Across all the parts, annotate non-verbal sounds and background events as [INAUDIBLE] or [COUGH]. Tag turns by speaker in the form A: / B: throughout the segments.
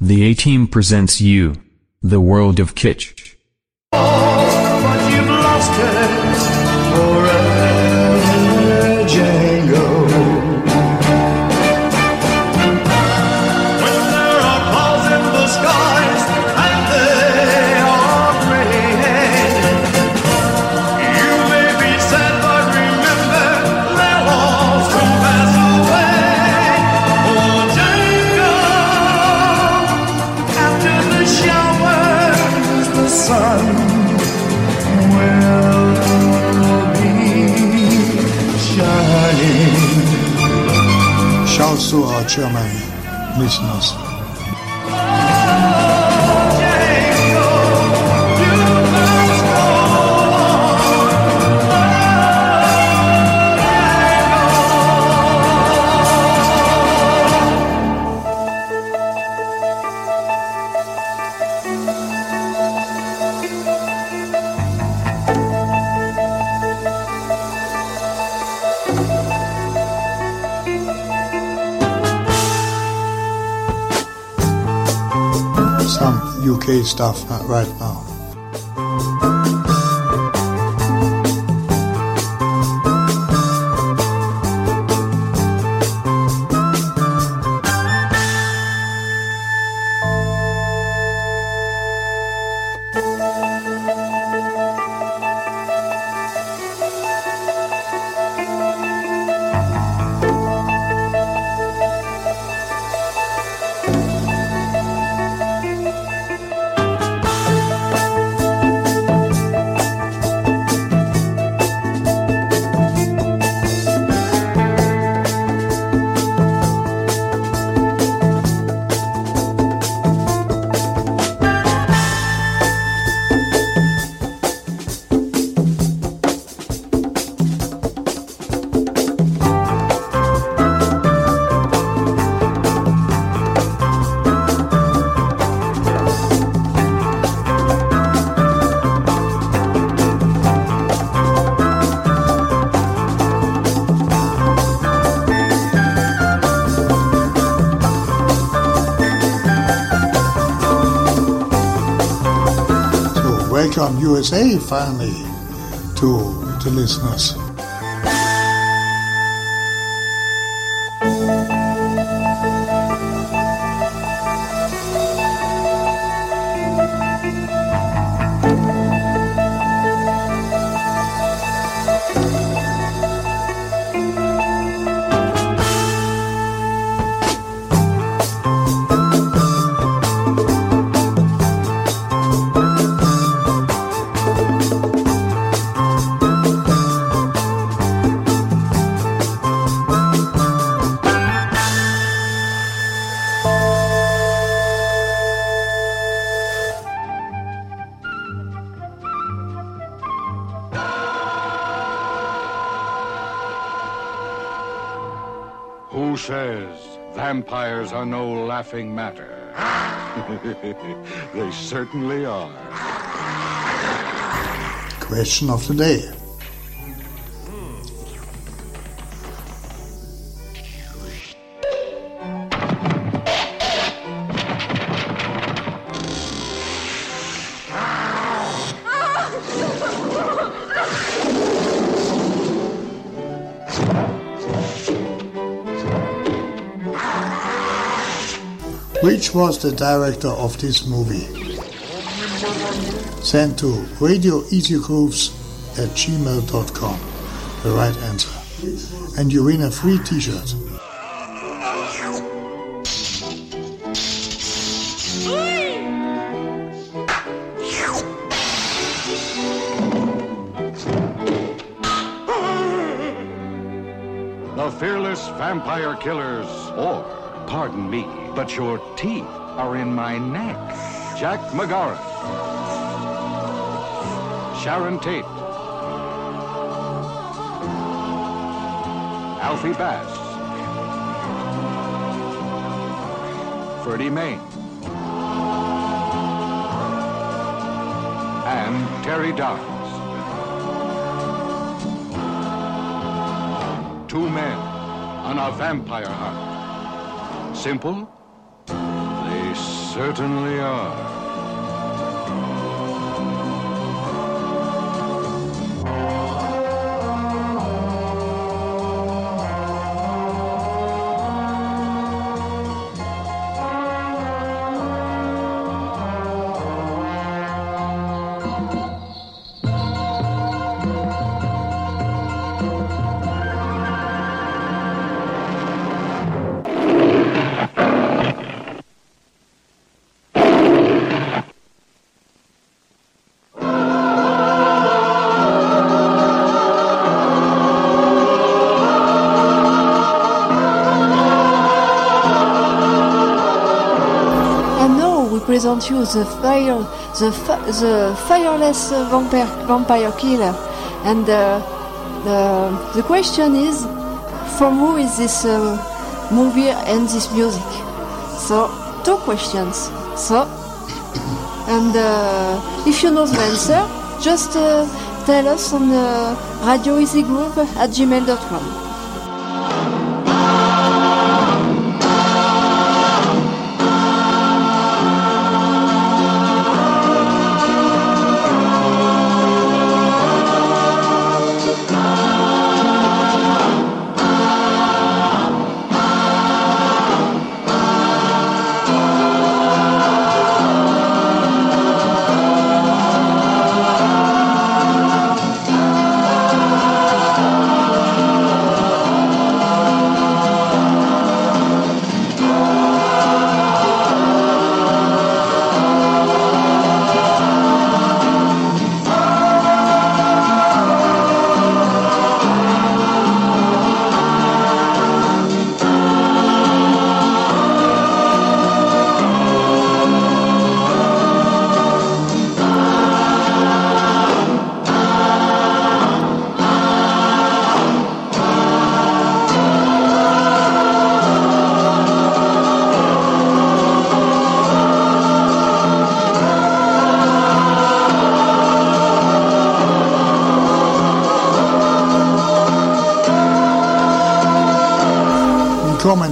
A: The A Team presents you, the world of kitsch.
B: but
C: to our UK stuff uh, right now. Finally to the listeners.
D: No laughing matter? [LAUGHS] they certainly are.
C: Question of the day. Was the director of this movie? Send to radioeasygrooves at gmail.com the right answer. And you win a free t-shirt.
D: The fearless vampire killers, or, pardon me, but your teeth are in my neck. Jack MacGowran. Sharon Tate. Alfie Bass. Ferdy Mayne. And Terry Downes. Two men on a vampire hunt. Simple? They
E: certainly are.
F: Present you the fire, the fi- the fireless vampire vampire killer, and uh, the the question is, from who is this uh, movie and this music? So two questions. So, and uh, if you know the answer, just uh, tell us on uh, Radio Easy Group at gmail.com.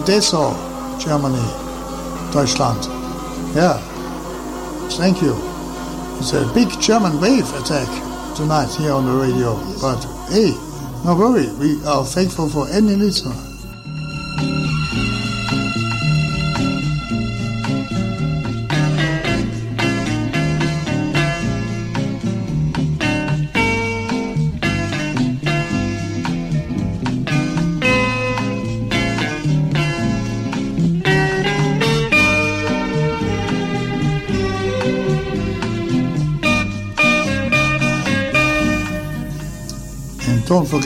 C: Dessau, Germany, Deutschland. Yeah, thank you. It's a big German wave attack tonight here on the radio. But hey, no worry, we are thankful for any listener.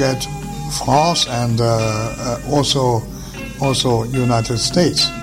C: Forget France and uh, uh, also also United States.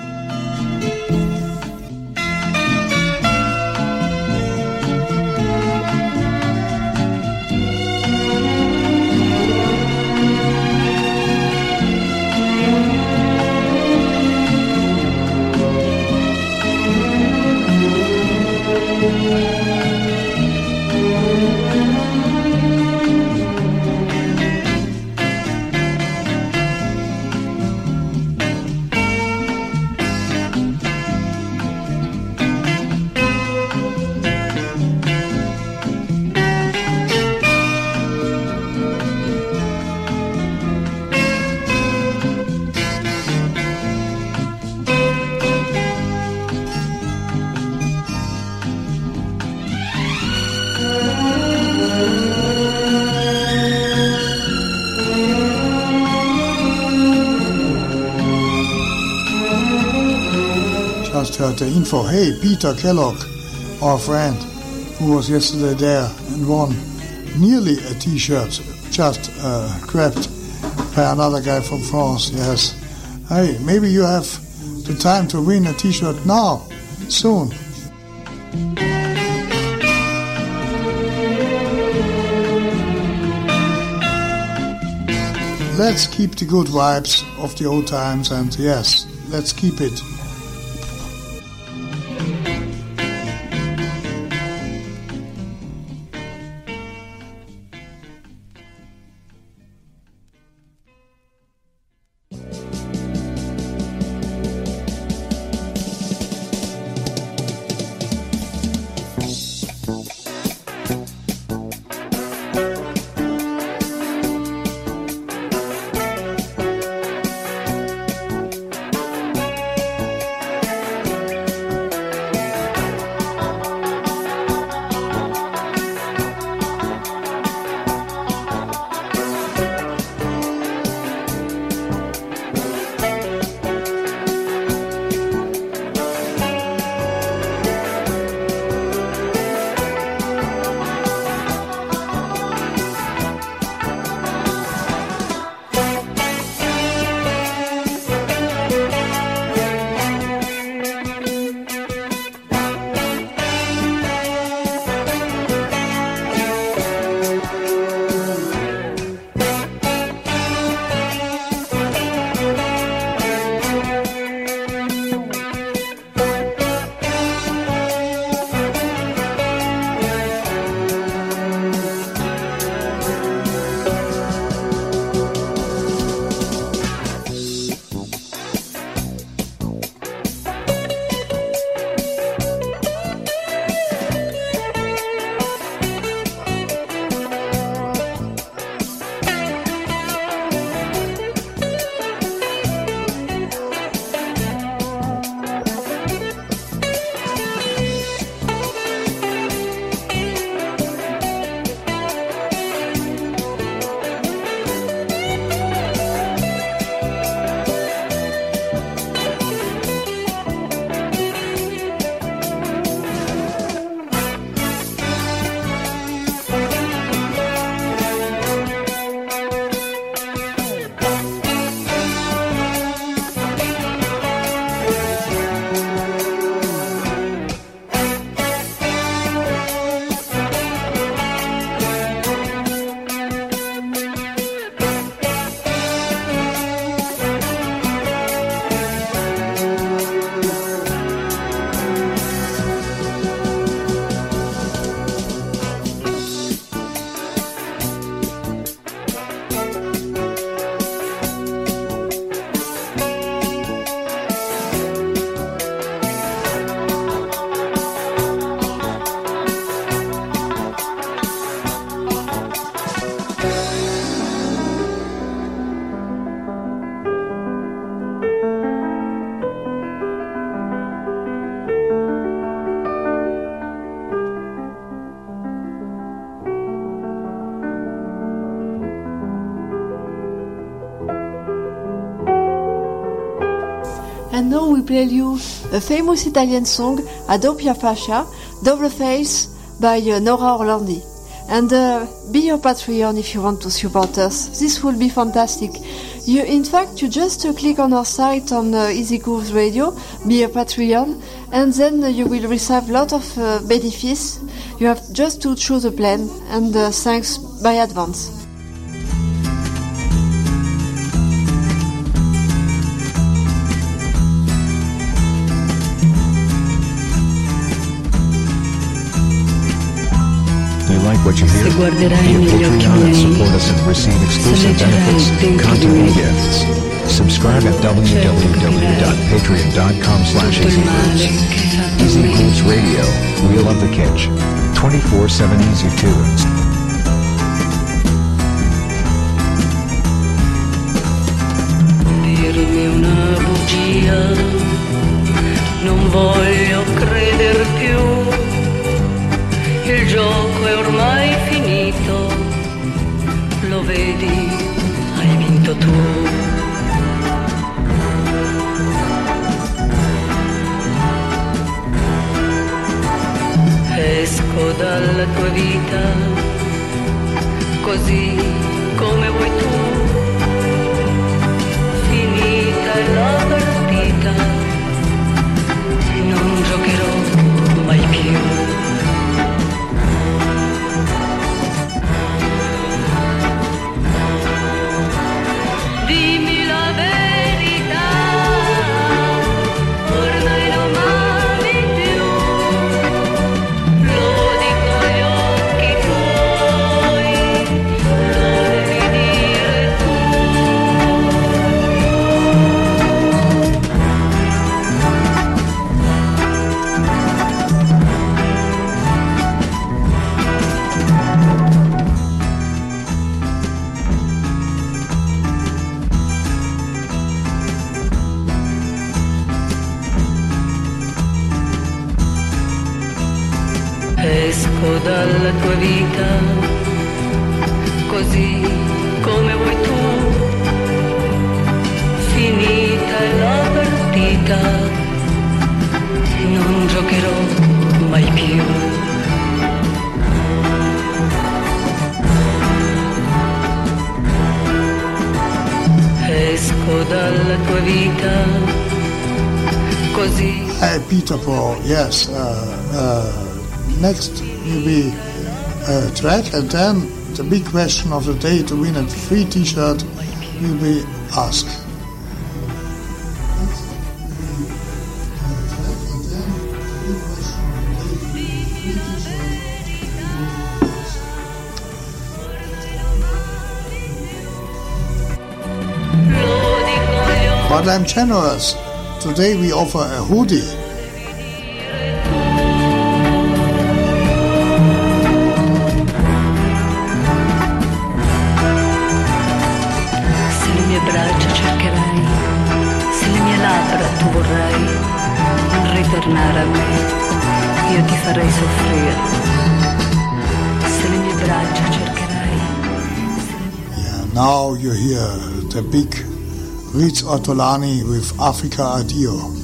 C: Just the info. Hey, Peter Kellogg, our friend, who was yesterday there and won nearly a T-shirt, just uh, grabbed by another guy from France. Yes. Hey, maybe you have the time to win a T-shirt now, soon. Let's keep the good vibes of the old times, and yes, let's keep it.
F: Play you a famous Italian song, A fascia, Double Face by uh, Nora Orlandi. And uh, be your Patreon if you want to support us. This will be fantastic. You, in fact, you just uh, click on our site on uh, Easy Grooves Radio, be a Patreon, and then uh, you will receive a lot of uh, benefits. You have just to choose a plan, and uh, thanks by advance.
G: What you hear?
H: Se guarderai negli occhi
G: Patreon and
H: miei,
G: support us and receive exclusive benefits, content and gifts. Subscribe at www.patreon.com slash
H: tutto il male che hai fatto
G: Easy. Grooves Radio, we love the kitsch. 24-7 Easy Tunes.
H: dirmi una bugia, non voglio vedi, hai vinto tu. Esco dalla tua vita, così come vuoi tu finita la partita, non giocherò Esco dalla tua vita così come vuoi tu. Finita la partita, non giocherò mai più. Esco dalla tua vita così.
C: Hey, Peter Paul, yes. Uh, uh, next be a track, and then the big question of the day to win a free t shirt will be asked. But I'm generous. Today we offer a hoodie. Now you hear the big Riz Ortolani with Africa Addio.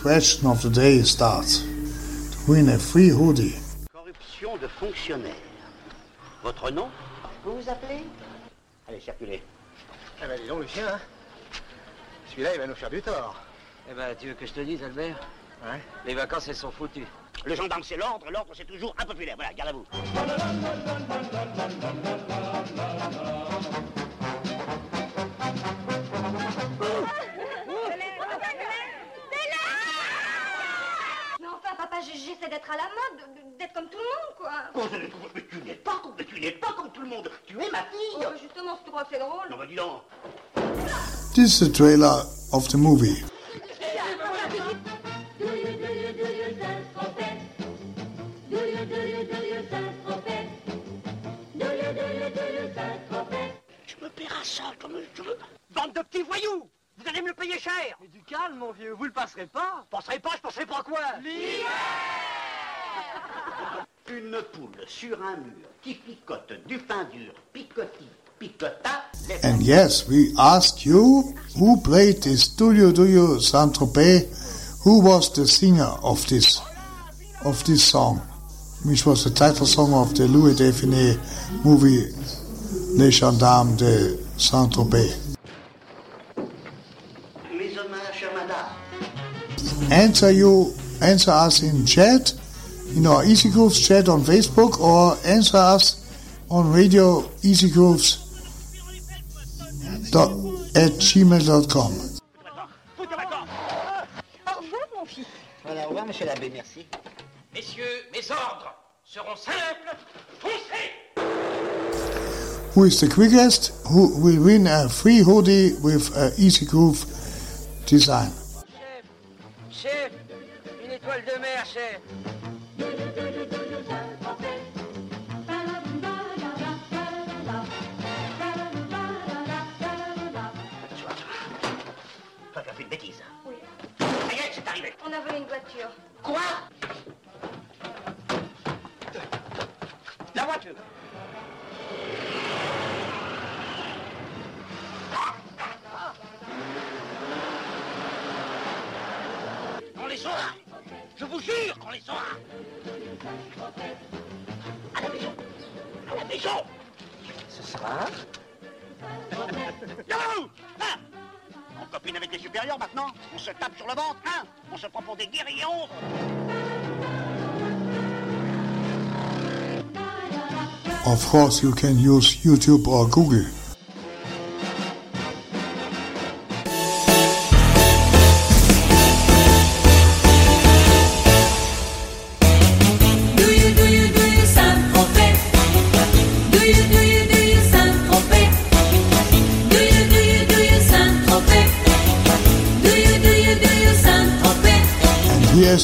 C: Question of the day starts. To win a free hoodie.
I: Corruption de fonctionnaires. Votre nom?
J: Vous vous appelez?
I: Allez, circulez.
K: Eh ben, dis donc, Lucien, hein. Celui-là, il va nous faire du tort.
J: Eh ben, tu veux que je te dise, Albert?
K: Ouais.
J: Les vacances, elles sont foutues.
I: Le gendarme, c'est l'ordre. L'ordre, c'est toujours impopulaire. Voilà, garde à vous.
L: Enfin, papa, j'essaie d'être à la mode, d'être comme tout le monde, quoi.
I: Oh, mais tu n'es pas comme, mais tu n'es pas comme tout le monde. Tu es ma
L: Oh,
I: fille.
L: bah, justement, si tu crois que c'est drôle.
I: Non, bah dis donc.
C: This is the trailer of the movie.
I: Je me paierai ça comme je veux. Bande de petits voyous Vous allez me le payer cher.
J: Mais du calme, mon vieux, vous le passerez pas.
I: Je penserai pas, je penserai pas quoi. Une poule sur un mur qui picote du pain dur, picoti, picota, les
C: And yes, we asked you who played this Studio Duo Saint-Tropez, who was the singer of this of this song, which was the title song of the Louis Define movie Les Gendarmes de Saint-Tropez. Answer you answer us in chat, in our Easy Grooves chat on Facebook or answer us on radio Easy Grooves dot, at gmail.com.
I: Foutez d'accord
L: Au revoir, mon fils.
I: Voilà, au revoir, monsieur l'abbé, merci.
M: Messieurs, mes ordres seront simples. Foncez
C: Who is the quickest? Who will win a free hoodie with a Easy Groove design? Of course, you can use YouTube or Google.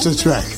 C: The track.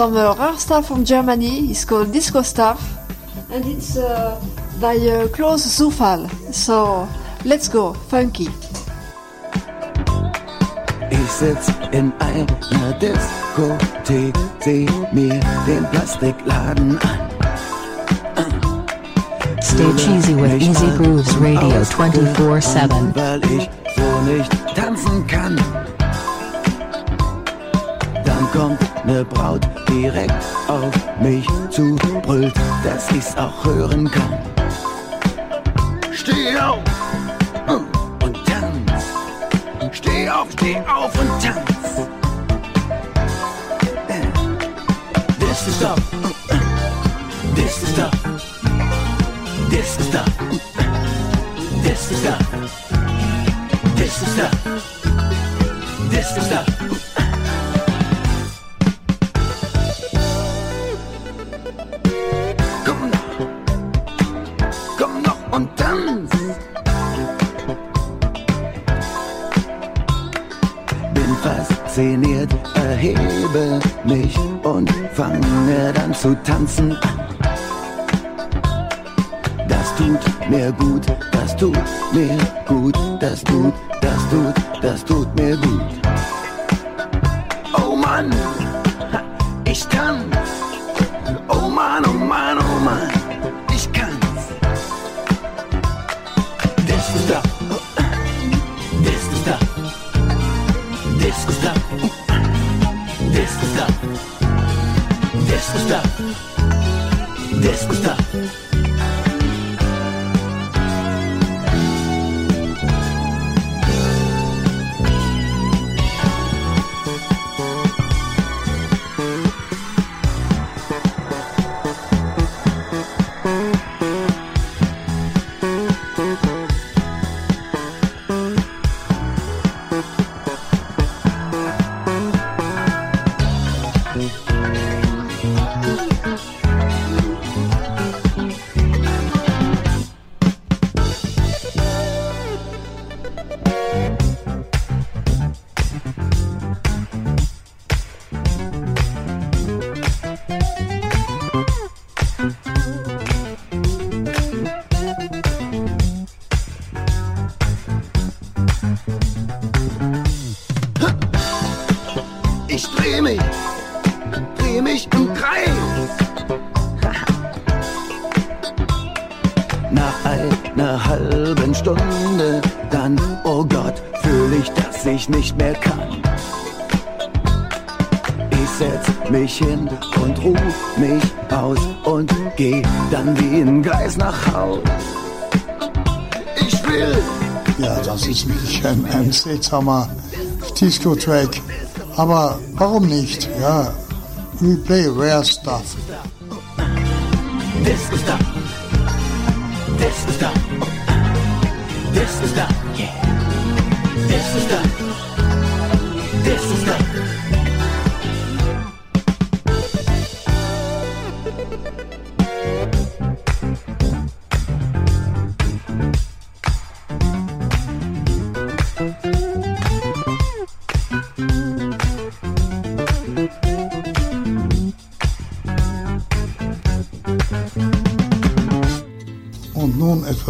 F: Some uh, rare stuff from Germany. It's called Disco Stuff, and it's uh, by uh, Klaus Zufall. So let's go, funky.
N: Ich sitz in einer Diskothek, seh mir den Plastikladen an.
O: Stay cheesy with Easy Grooves Radio
N: Ausprobieren,
O: 24-7.
N: Weil ich so nicht tanzen kann. Dann kommt ne Braut direkt auf mich zu, brüllt, dass ich's auch hören kann. Steh auf und tanz. Steh auf, steh auf und tanz. This is stuff. This is stuff. This is stuff. This is stuff. This is stuff. This is stuff. Fasziniert, erhebe mich und fange dann zu tanzen an. Das tut mir gut, das tut mir gut, das tut, das tut, das tut mir gut. ein,
C: and Setsama disco track. Aber warum nicht? Ja, we play rare stuff.
N: Disco stuff. Disco stuff. Disco stuff. Yeah. Disco stuff. Disco stuff.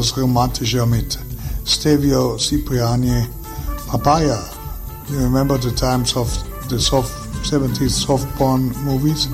C: Etwas romantischer mit Stelvio Cipriani Papaya. You remember the times of the soft 70s soft porn movies?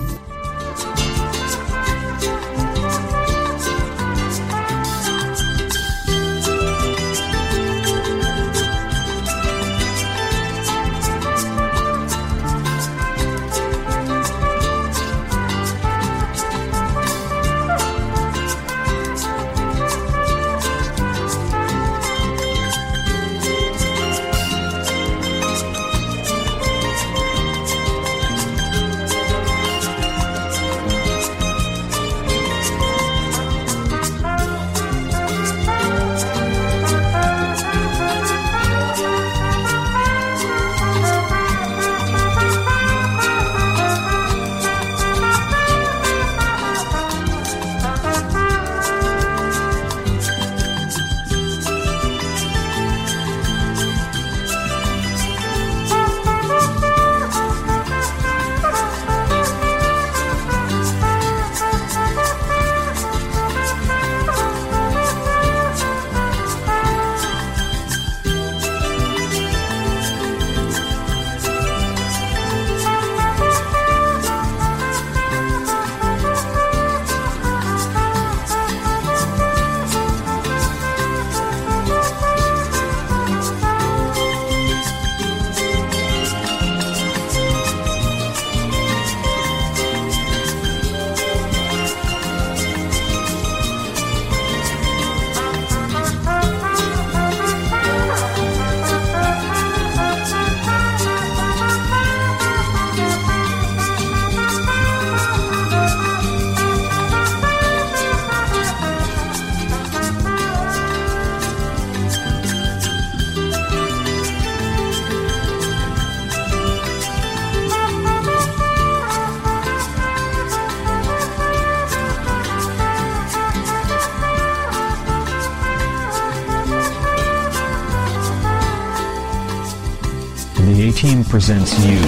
A: Presents you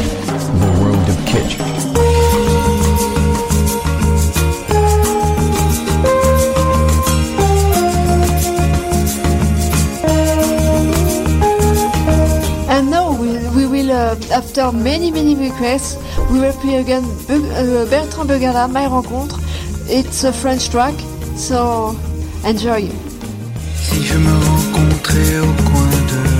A: the world of kitsch.
F: And now we, we will, uh, after many many requests, we will play again uh, Bertrand Begala, My Rencontre. It's a French track, so enjoy.
P: Si je me rencontrais au coin de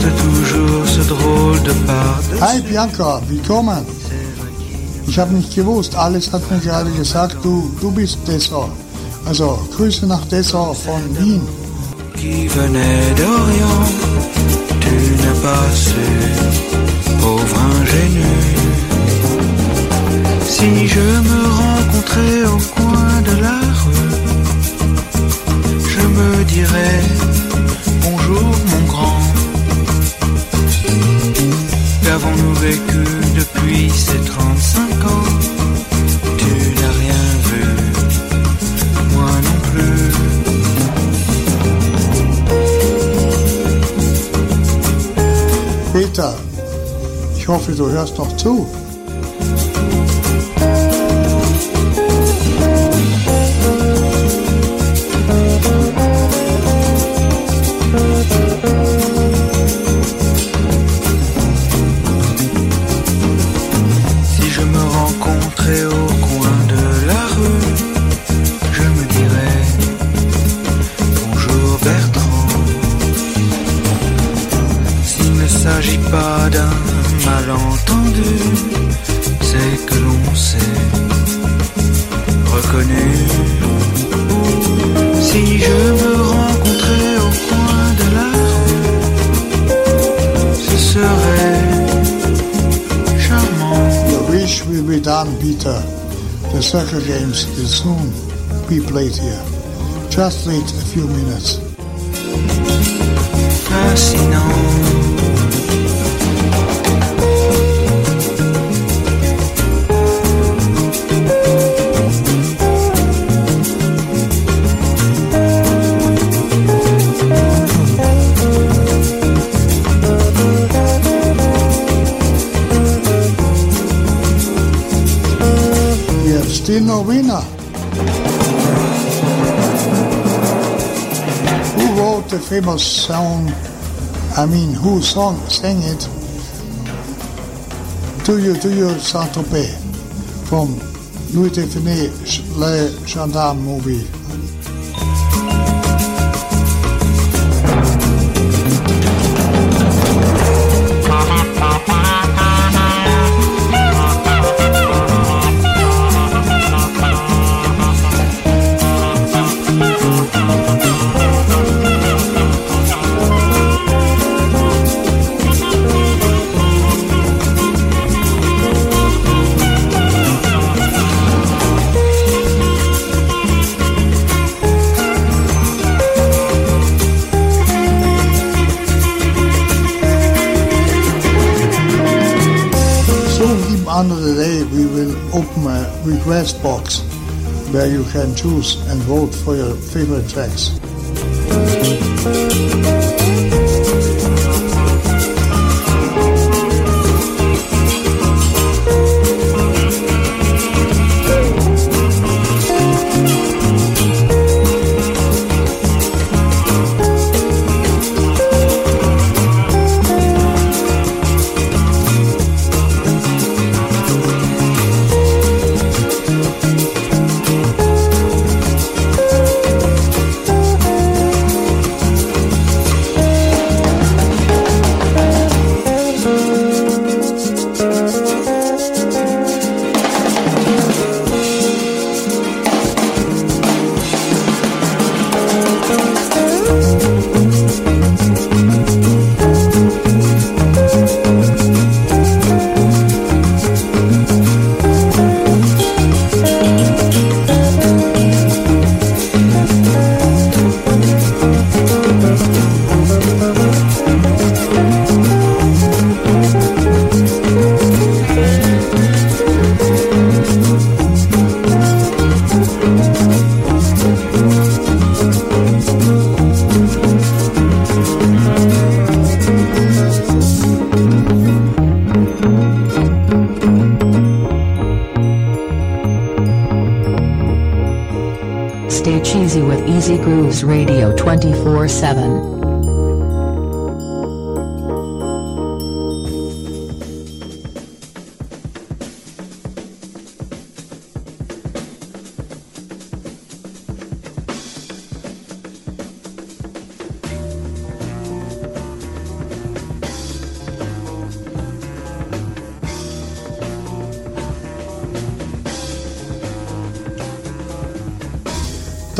P: Tu portes toujours ce drôle de part
C: Hi Bianca, willkommen. Ich habe nicht gewusst, Alex hat mir gerade gesagt, du, du bist Dessau. Also Grüße nach Dessau von Wien.
P: qui venait d'Orient. Tu n'as pas su, pauvre ingénu. Si je me rencontrais au coin de la rue, je me dirais Qu'avons-nous vécu depuis ces 35 ans? Tu n'as rien vu, moi non plus.
C: Peter, ich hoffe, du hörst noch zu. Played here. Just wait a few minutes. Famous song? I mean, who song sang it? To you, to you, Saint-Tropez, from Louis de Funès, Le Gendarme movie. Request box where you can choose and vote for your favorite tracks.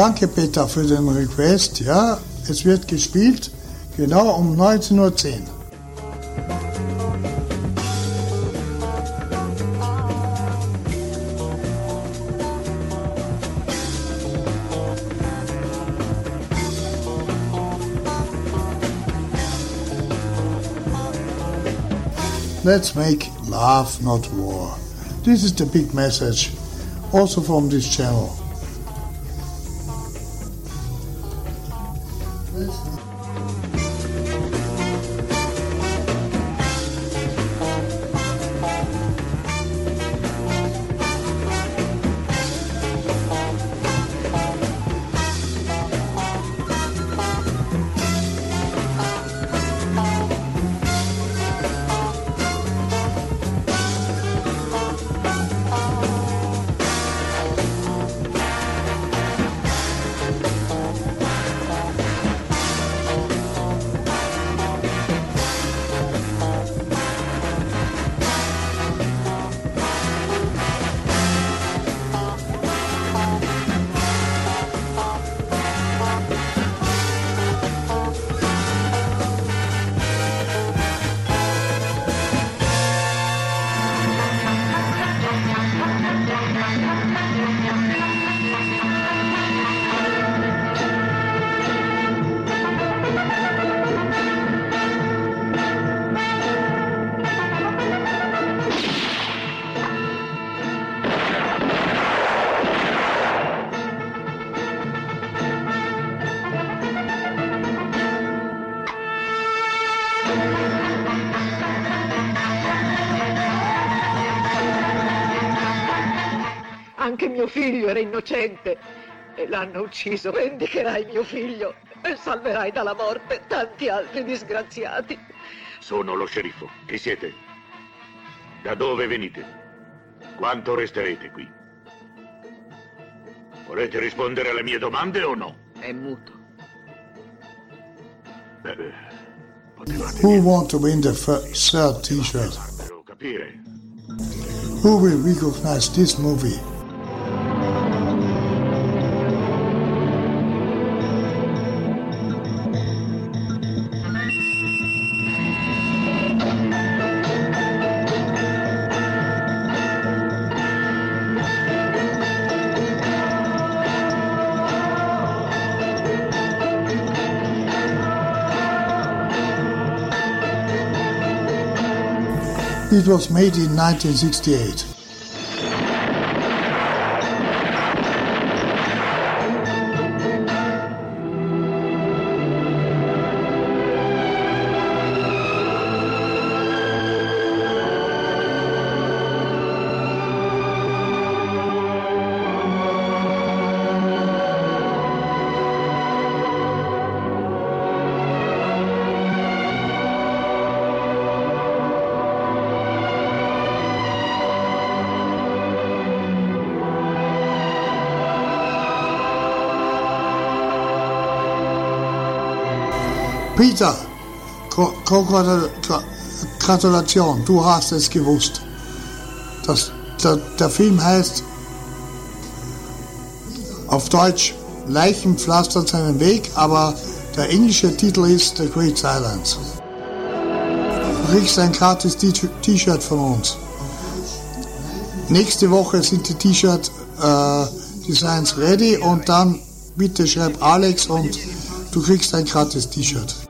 C: Danke Peter für den Request. Ja, es wird gespielt genau um 19.10 Uhr. Let's make love, not war. This is the big message, also from this channel.
Q: Anche mio figlio era innocente e l'hanno ucciso. Vendicherai mio figlio e salverai dalla morte tanti altri disgraziati.
R: Sono lo sceriffo. Chi siete? Da dove venite? Quanto resterete qui? Volete rispondere alle mie domande o no?
Q: È muto.
R: Beh,
C: Who want to win the third T-shirt?
R: devo capire.
C: Who will recognize this movie? It was made in 1968. Peter, Gratulation, du hast es gewusst. Das, der, der Film heißt auf Deutsch Leichen pflastern seinen Weg, aber der englische Titel ist The Great Silence. Du kriegst ein gratis T-Shirt von uns. Nächste Woche sind die T-Shirt äh, Designs ready und dann bitte schreib Alex und du kriegst ein gratis T-Shirt.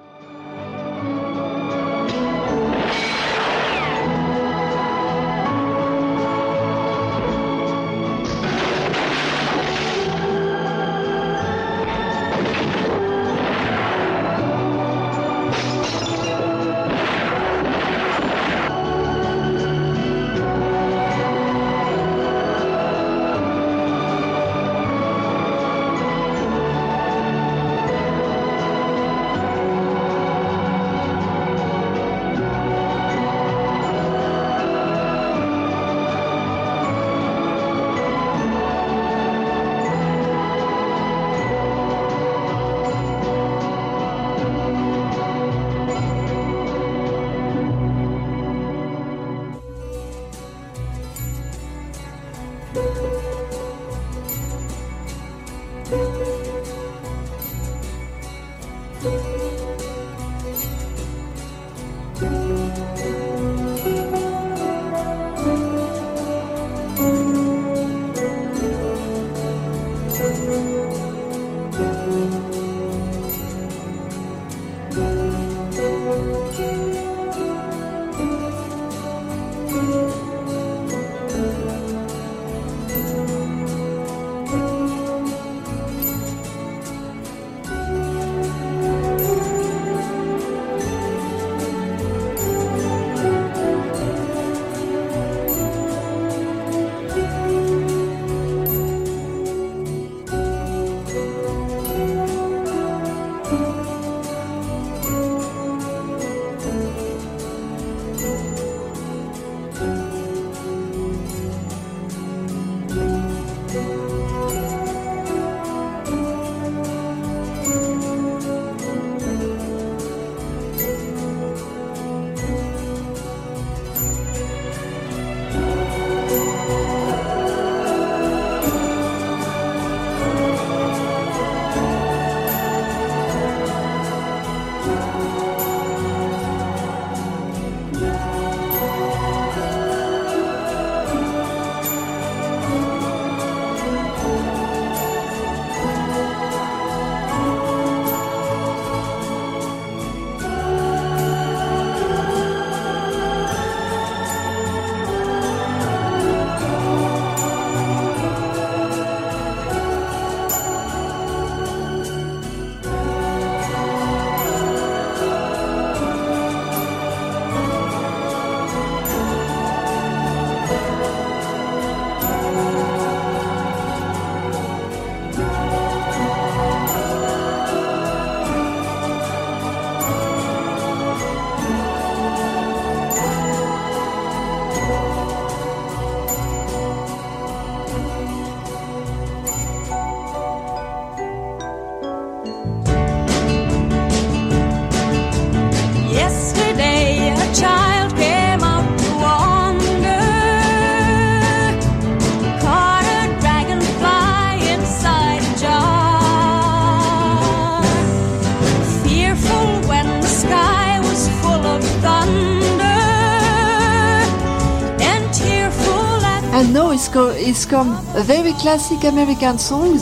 F: Come a very classic American song.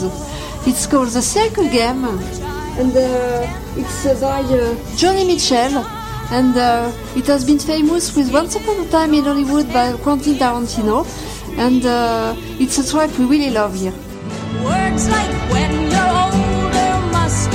F: It's called The Circle Game. And uh, it's uh, by uh, Joni Mitchell. And uh, it has been famous with Once Upon a Time in Hollywood by Quentin Tarantino. And uh, it's a track we really love here.
S: Words like when you're older must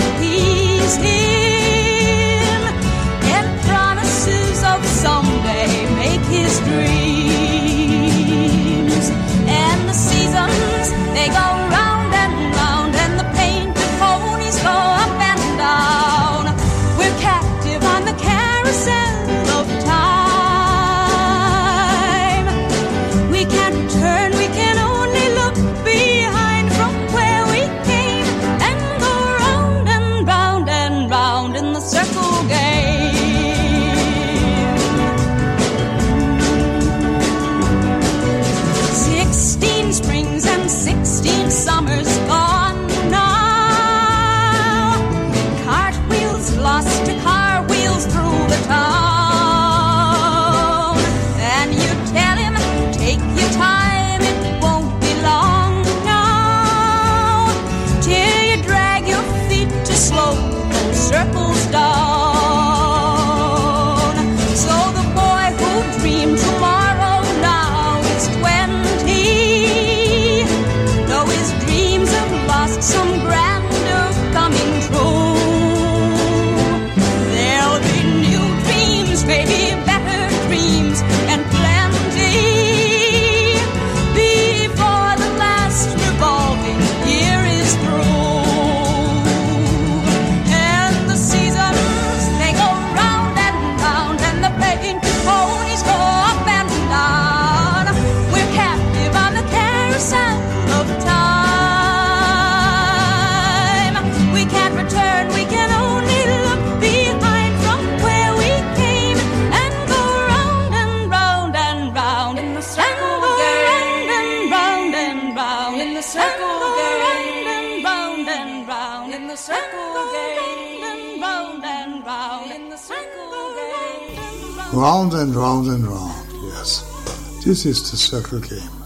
C: This is the circle game.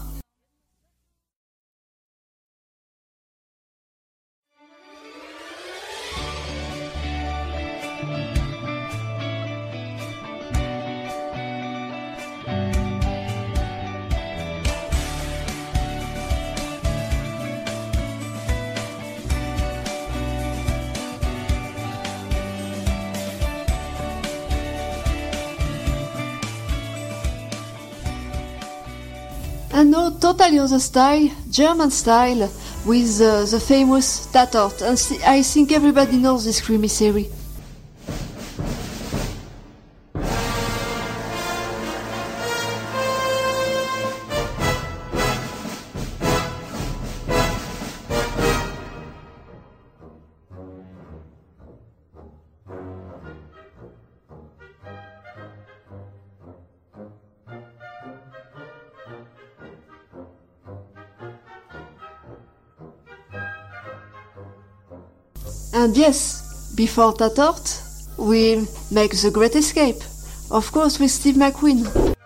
F: Now totally other style, German style, with uh, the famous Tatort. And I think everybody knows this creamy series. And yes, before Tatort, we make The Great Escape. Of course, with Steve McQueen.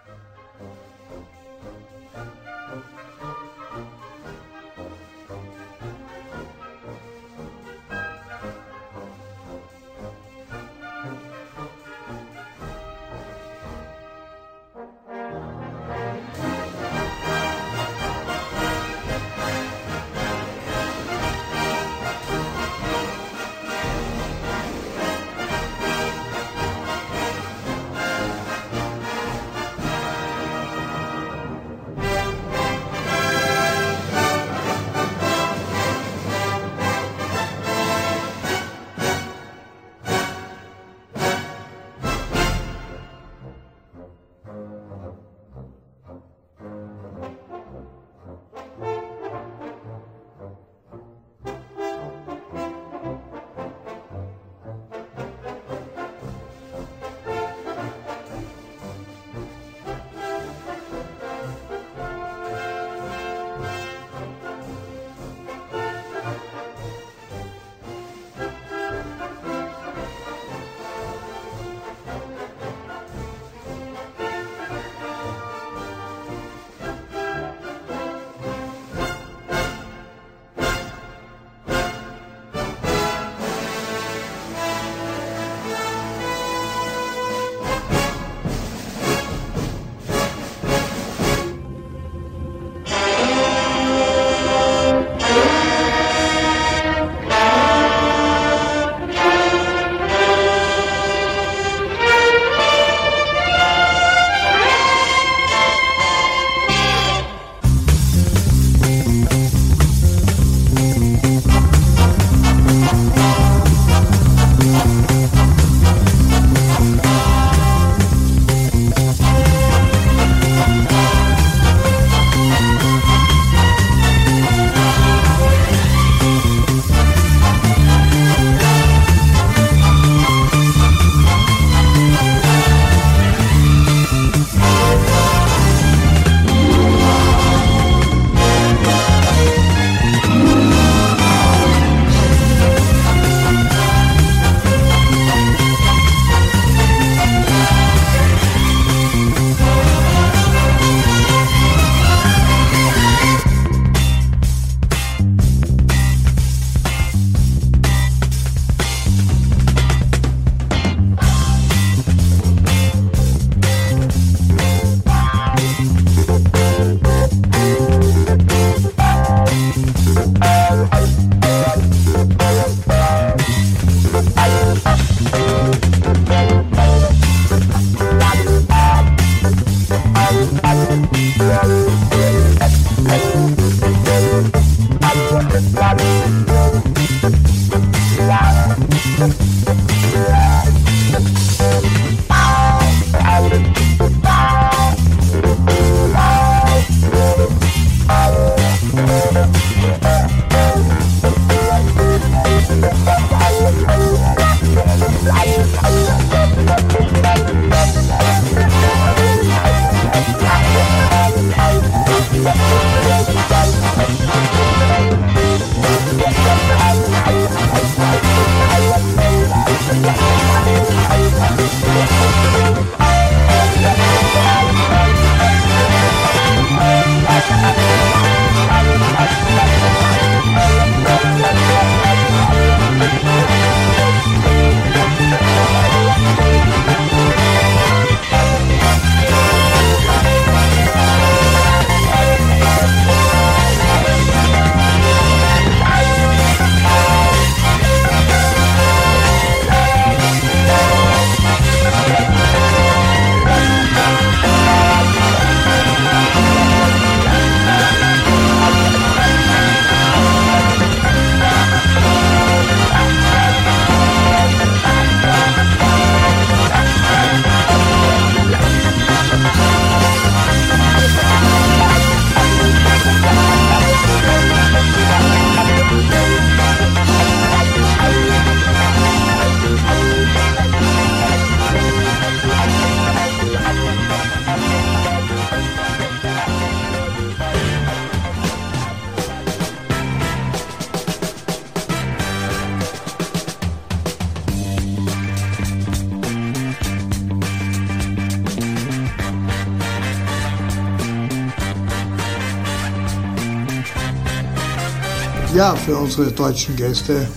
C: Ja, für unsere deutschen Gäste,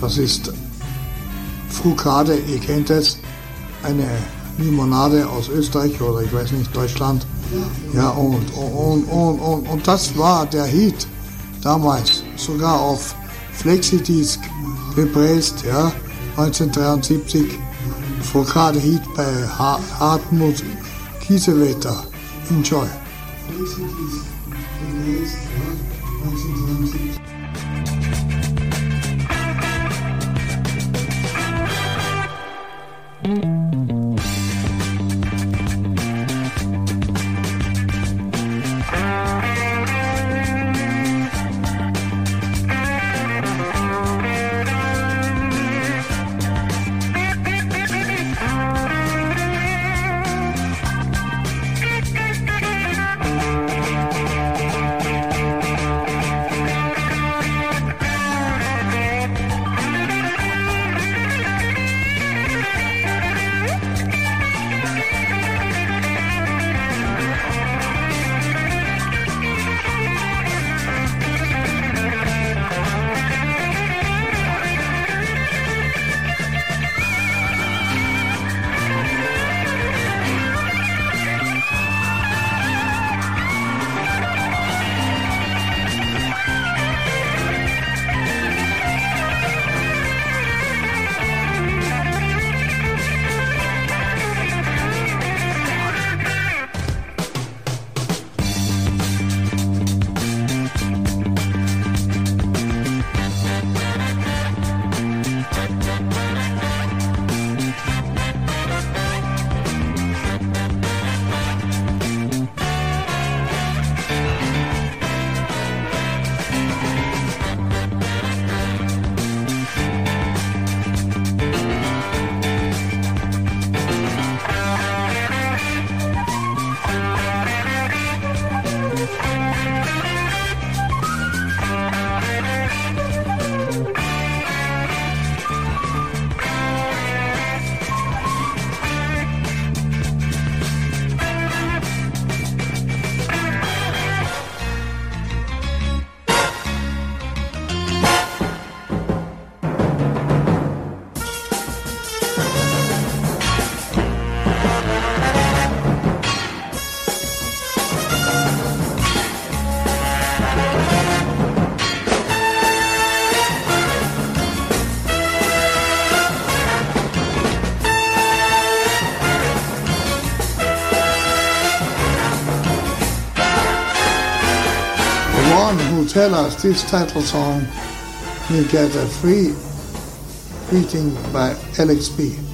C: das ist Frukade, ihr kennt es, eine Limonade aus Österreich oder ich weiß nicht, Deutschland. Ja, und, und, und, und, und das war der Hit damals, sogar auf Flexidisc gepresst, ja, 1973. Frukade Hit bei Ha- Hartmut Kiesewetter. Enjoy. Tell us this title song will get a free greeting by LXP.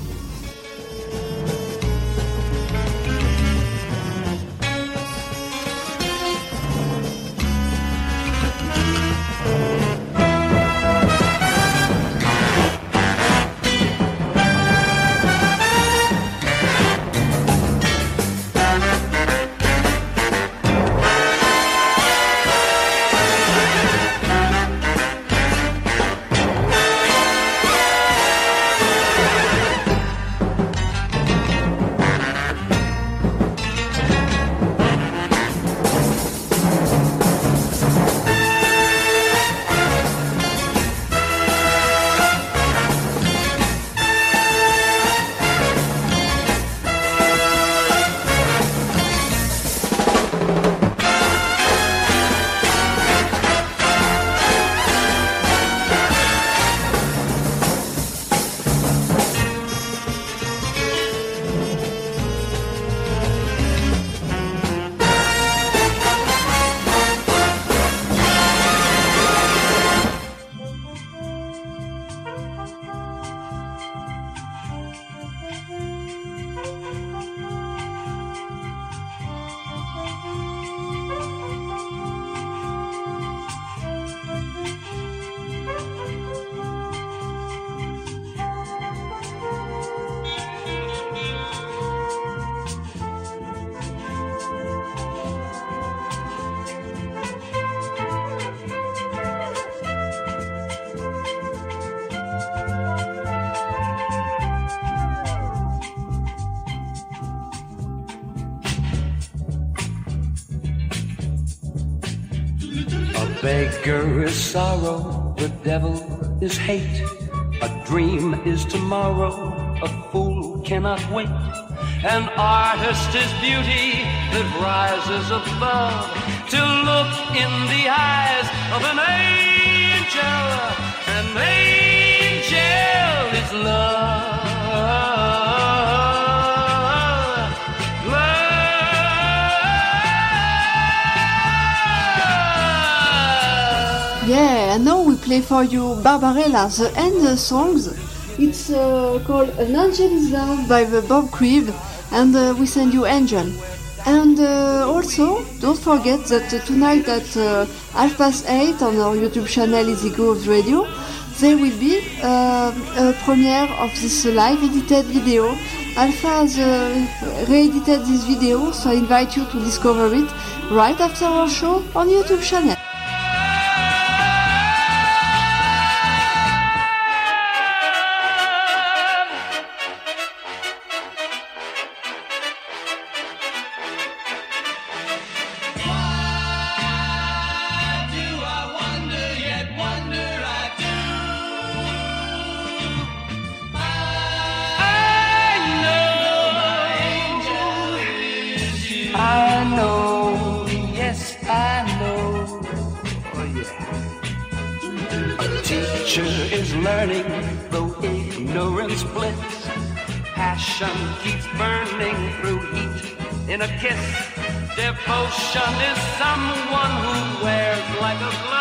T: Artist is beauty that rises above to look in the eyes of an angel. An angel is love.
F: Yeah, and now we play for you Barbarella, the end songs. It's uh, called An Angel is Love by the Bob Crewe, and uh, we send you Angel. And uh, also, don't forget that tonight at uh, half past eight on our YouTube channel Easy Grooves Radio, there will be a premiere of this live edited video. Alpha has re-edited this video, so I invite you to discover it right after our show on YouTube channel.
T: Kiss. Devotion is someone who wears like a glove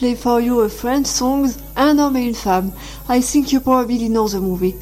U: play for you a French song, Un homme et une femme. I think you probably know the movie.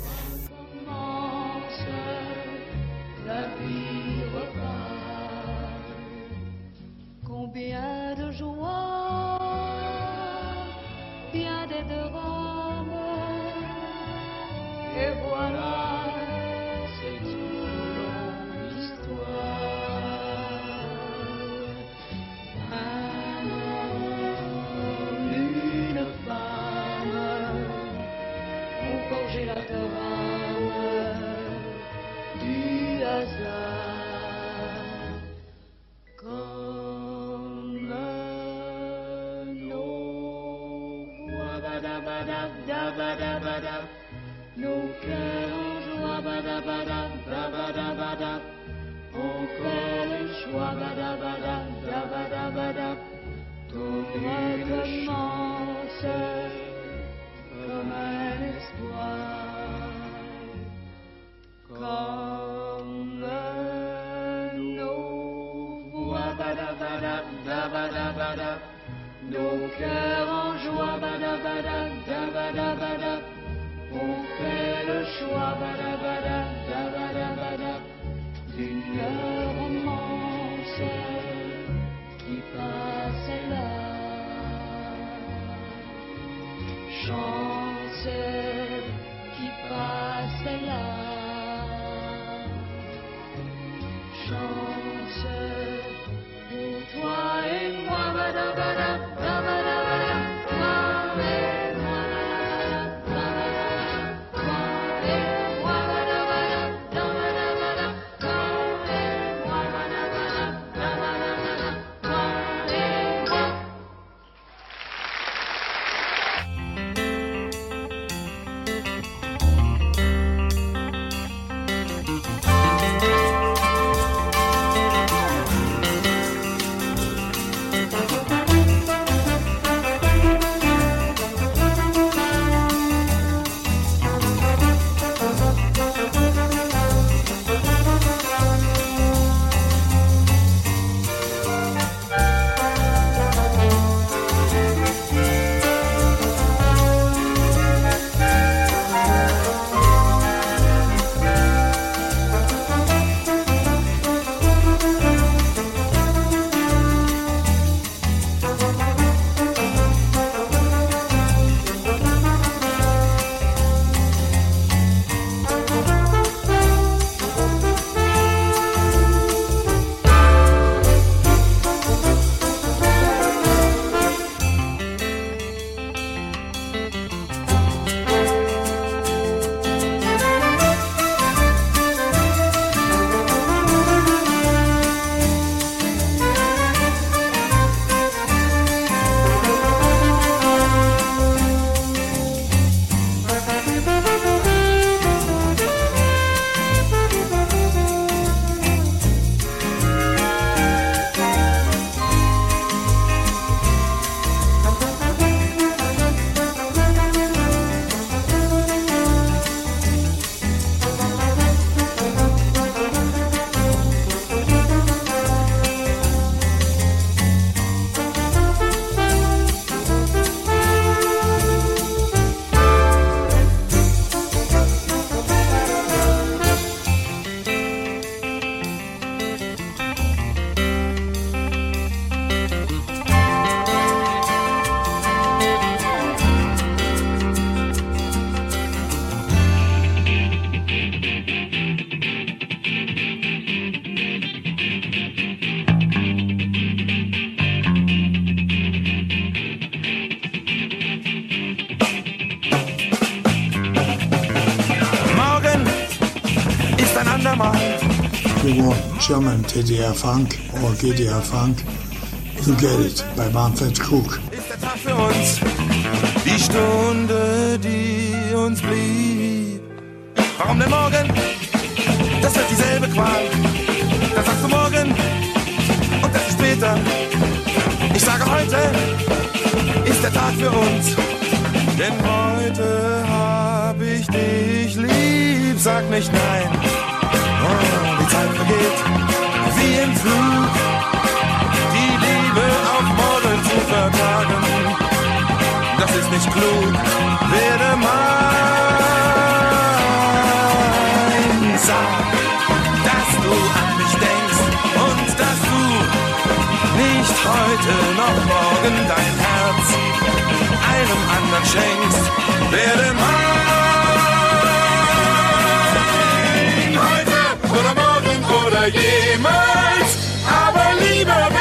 C: TDR Funk or GDR Funk? You get it by Manfred Krug.
V: Ist der Tag für uns. Die Stunde, die uns blieb. Warum denn morgen? Das wird dieselbe Qual. Dann sagst du morgen und das ist später. Ich sage heute ist der Tag für uns. Denn heute hab ich dich lieb. Sag nicht nein. Oh, die Zeit vergeht im Flug, die Liebe auf morgen zu vertagen. Das ist nicht klug, werde mein. Sag, dass du an mich denkst und dass du nicht heute noch morgen dein Herz einem anderen schenkst, werde mein. Gamer aber lieber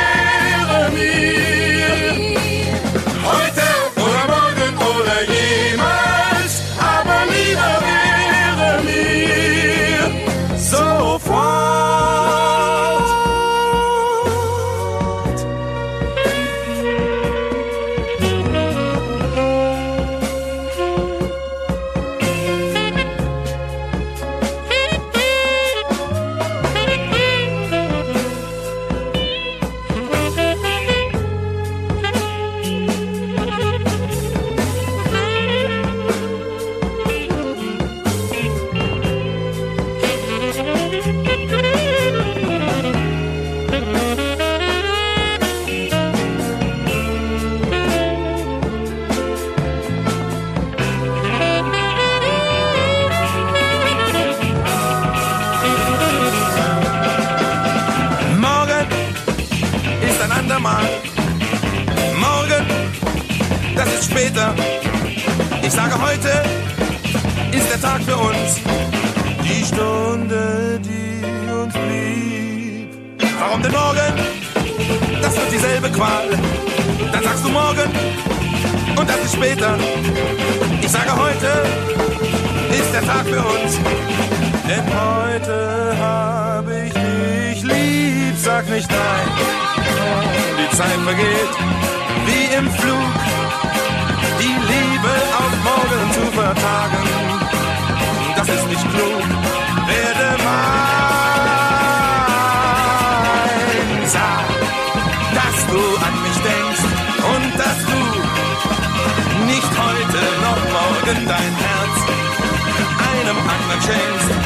C: trains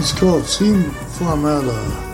C: It's called Team Formella.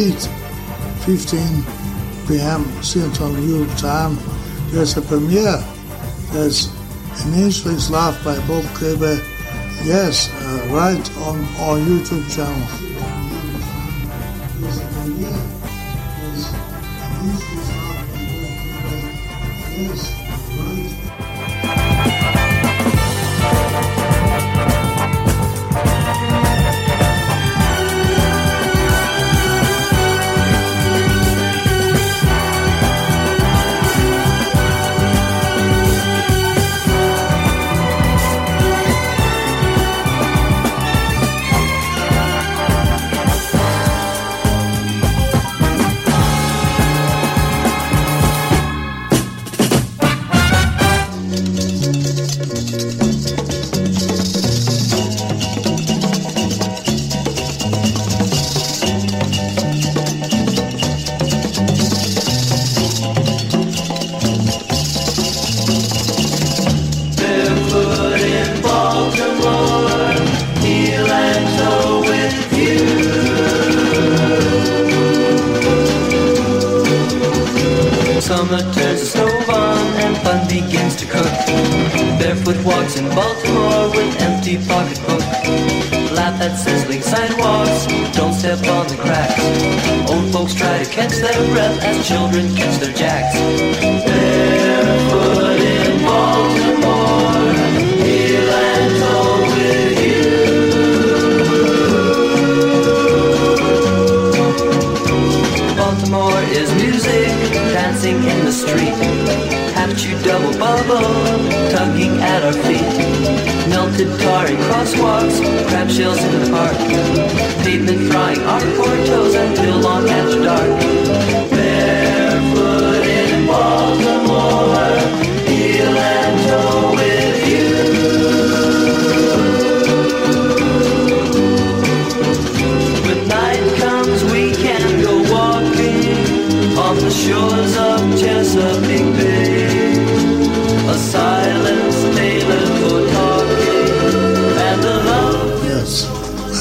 C: 15 p.m. Central Europe time,
W: there's a premiere. There's Initially Love by Bob Kleber. Yes, uh, right on our YouTube channel.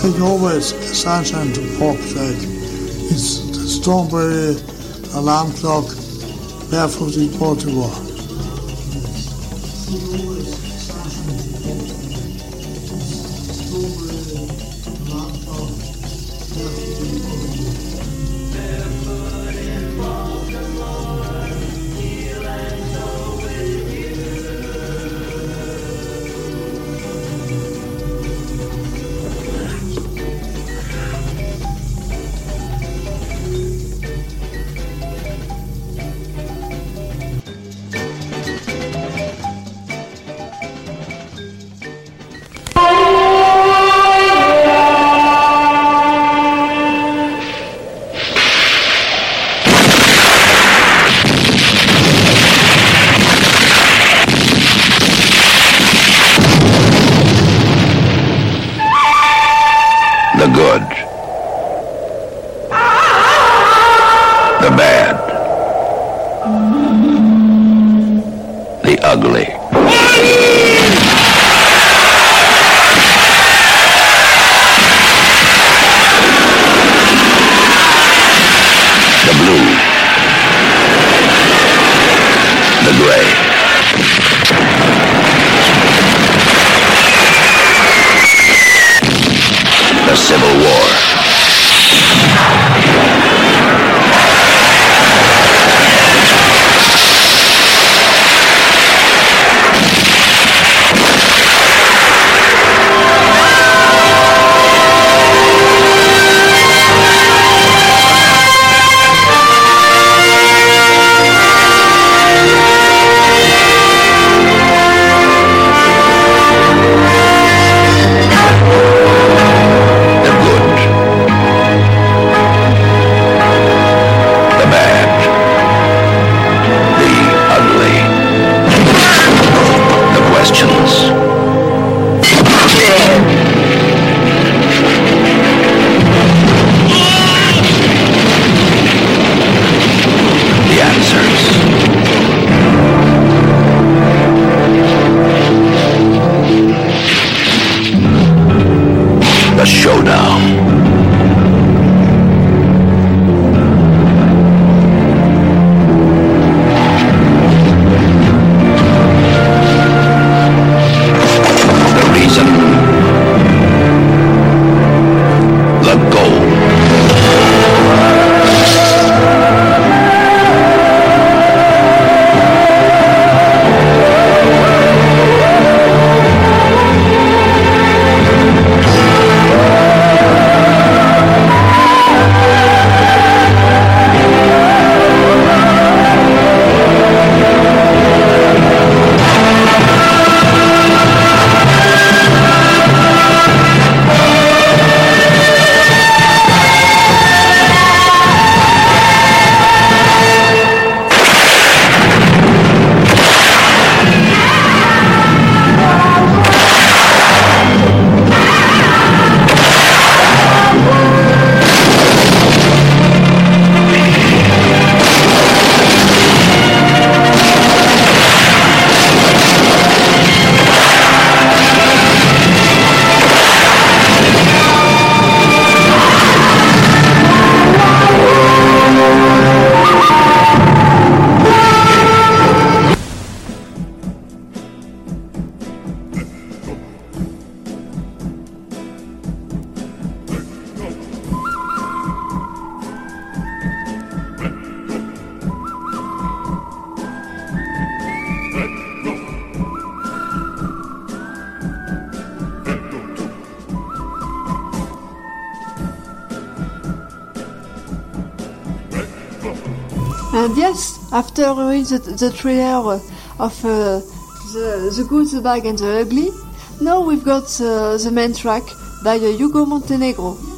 W: think always Sunshine to Pop Stage. It's the Strawberry Alarm Clock, Barefoot in Baltimore.
X: The, the
F: trailer of uh, the, the Good, the Bad and the Ugly, now we've got uh, the main track by uh, Hugo Montenegro.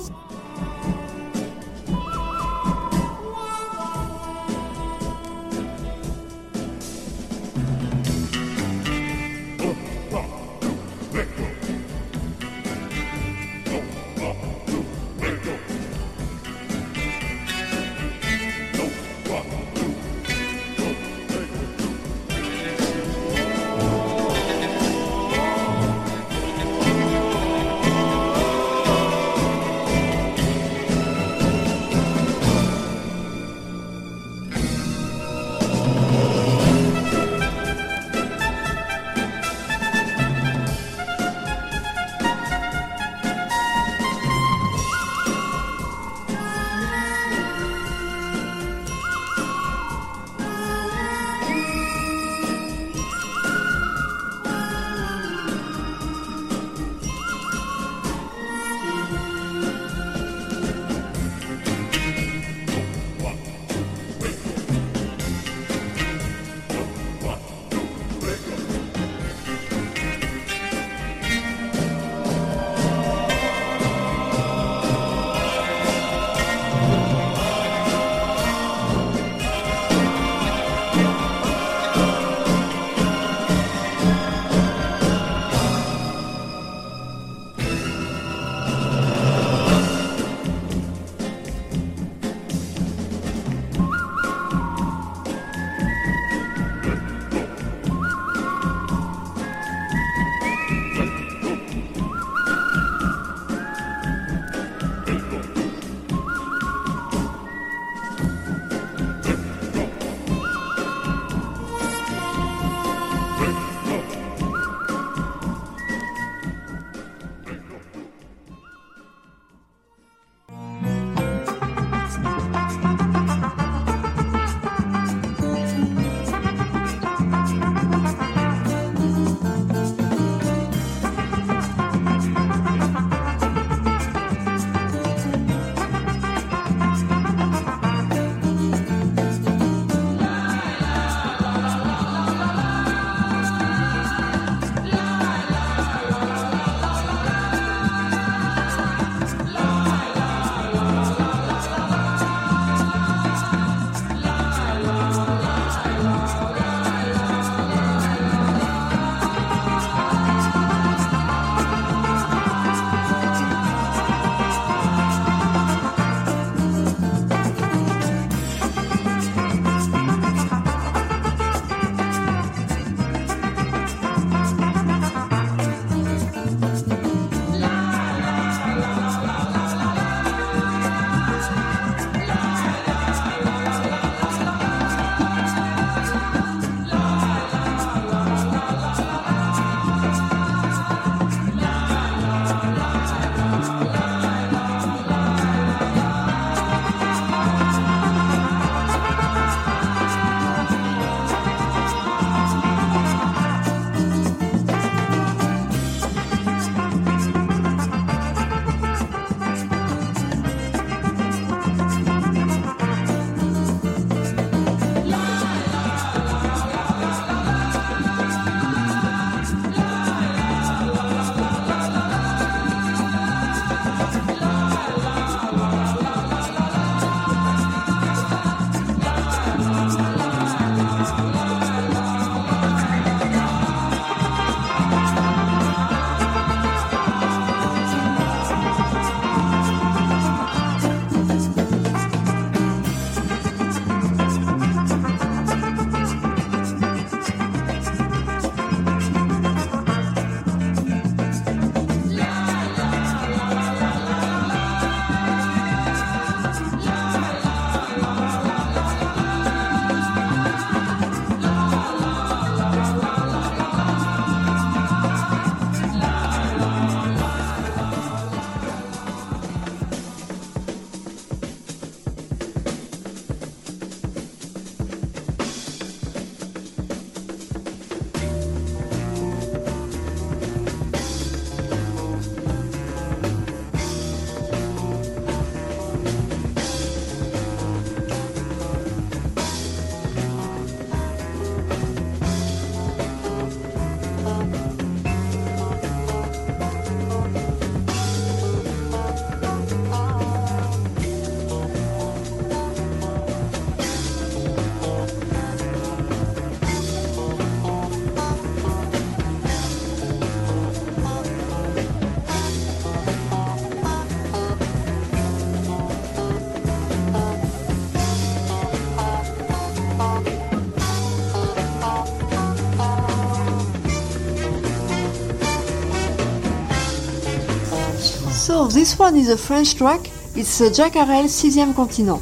F: this one is a French track. It's uh, Jack Arel, Sixième Continent.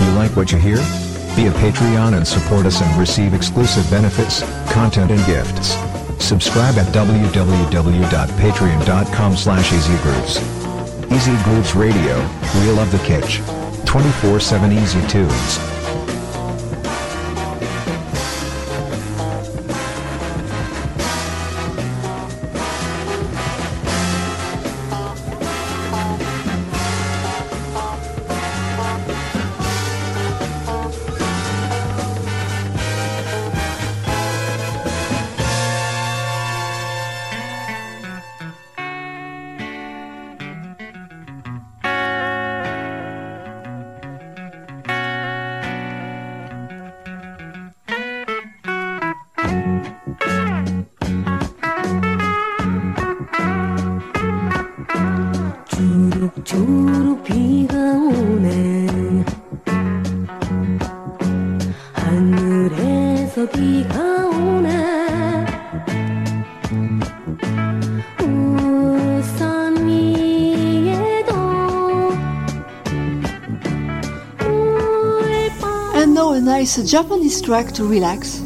G: You like what you hear? Be a Patreon and support us and receive exclusive benefits, content and gifts. Subscribe at www.patreon.com slash easygrooves. Easy Grooves Radio, we love the kitsch. 24-7 Easy Tunes.
F: It's a Japanese track to relax,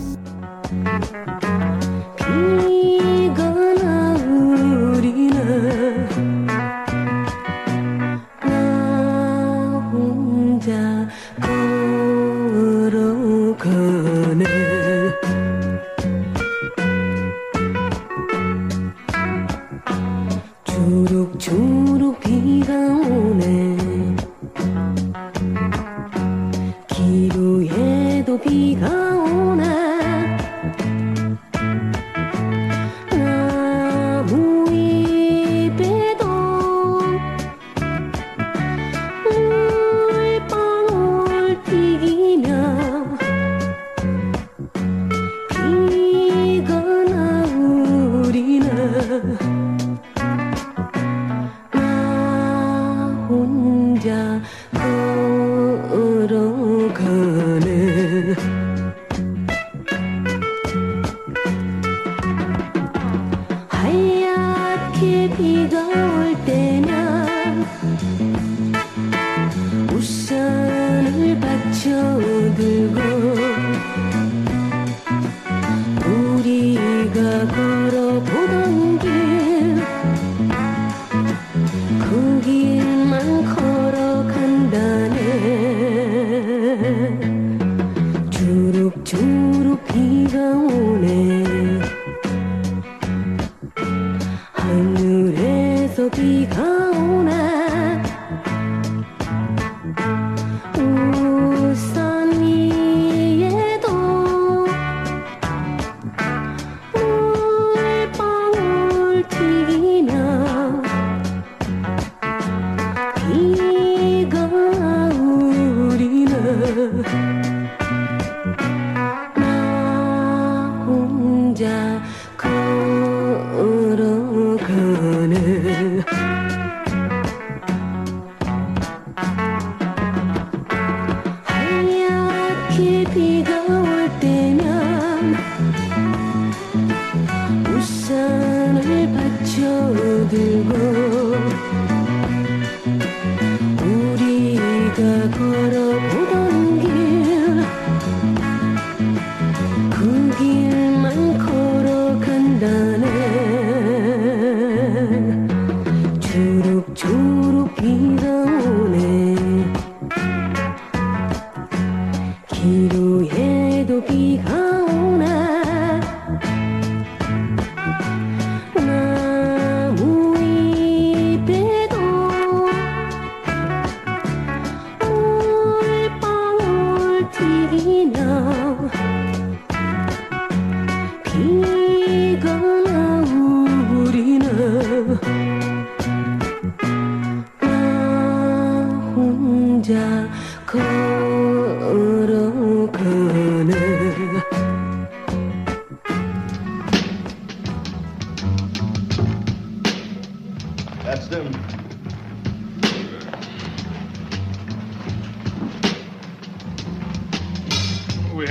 E: Thì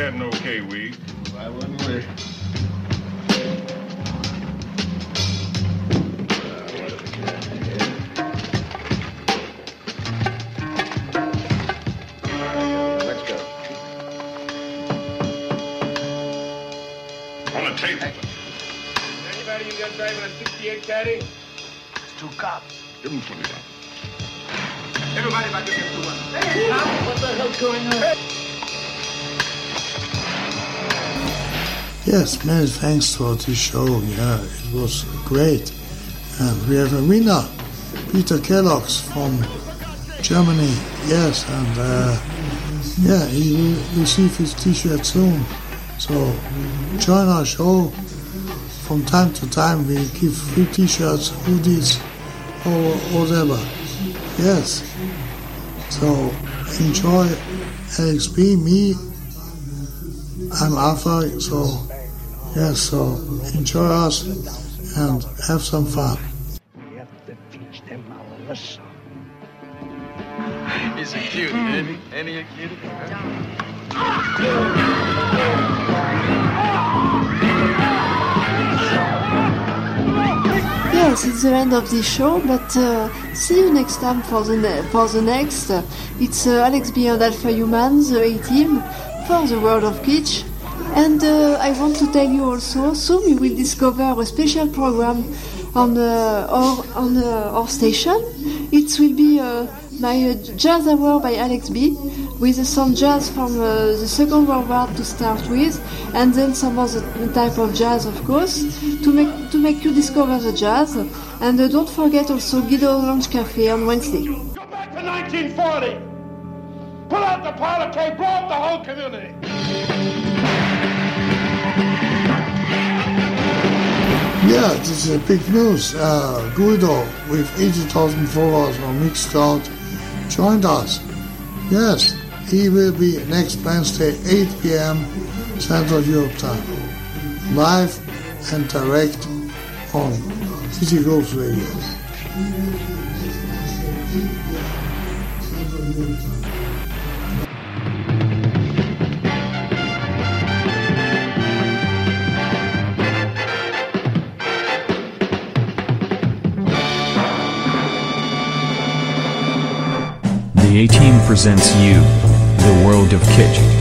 E: had no K weed.
K: I wasn't with
Y: Anybody you got driving a 68 caddy?
K: Two cops.
E: Give them 20 dollars.
Y: Everybody about to the two ones.
Q: Hey, cop, what the hell's going on? Hey.
C: Yes, many thanks for this show. Yeah, it was great. And we have a winner, Peter Kellogg's from Germany. Yes, and uh, yeah, he will receive his T-shirt soon. So join our show. From time to time, we give free T-shirts, hoodies, or whatever. Yes. So enjoy Alex B, me. I'm Arthur. So yes, so enjoy us and have some fun.
K: We have to teach them our lesson.
Z: He's a cutie, ain't he? Ain't he a cutie?
F: Yes, it's the end of the show, but uh, see you next time for the ne- for the next. It's uh, Alex B and Alpha Human, the A team, for the world of Kitsch. And uh, I want to tell you also, soon you will discover a special program on uh, our on uh, our station. It will be uh, my uh, jazz hour by Alex B, with some jazz from uh, the Second World War to start with, and then some other type of jazz, of course, to make to make you discover the jazz. And don't forget also Guido Lounge Cafe on Wednesday.
Y: Back to 1940. Pull out the keg, blow up the whole community.
C: Yeah, this is a big news. Uh, Guido, with 80,000 followers on Mixcloud, joined us. Yes, he will be next Wednesday, 8 p.m. Central Europe time. Live and direct on Easy Grooves Radio.
A: The A Team presents you, the world of Kitsch.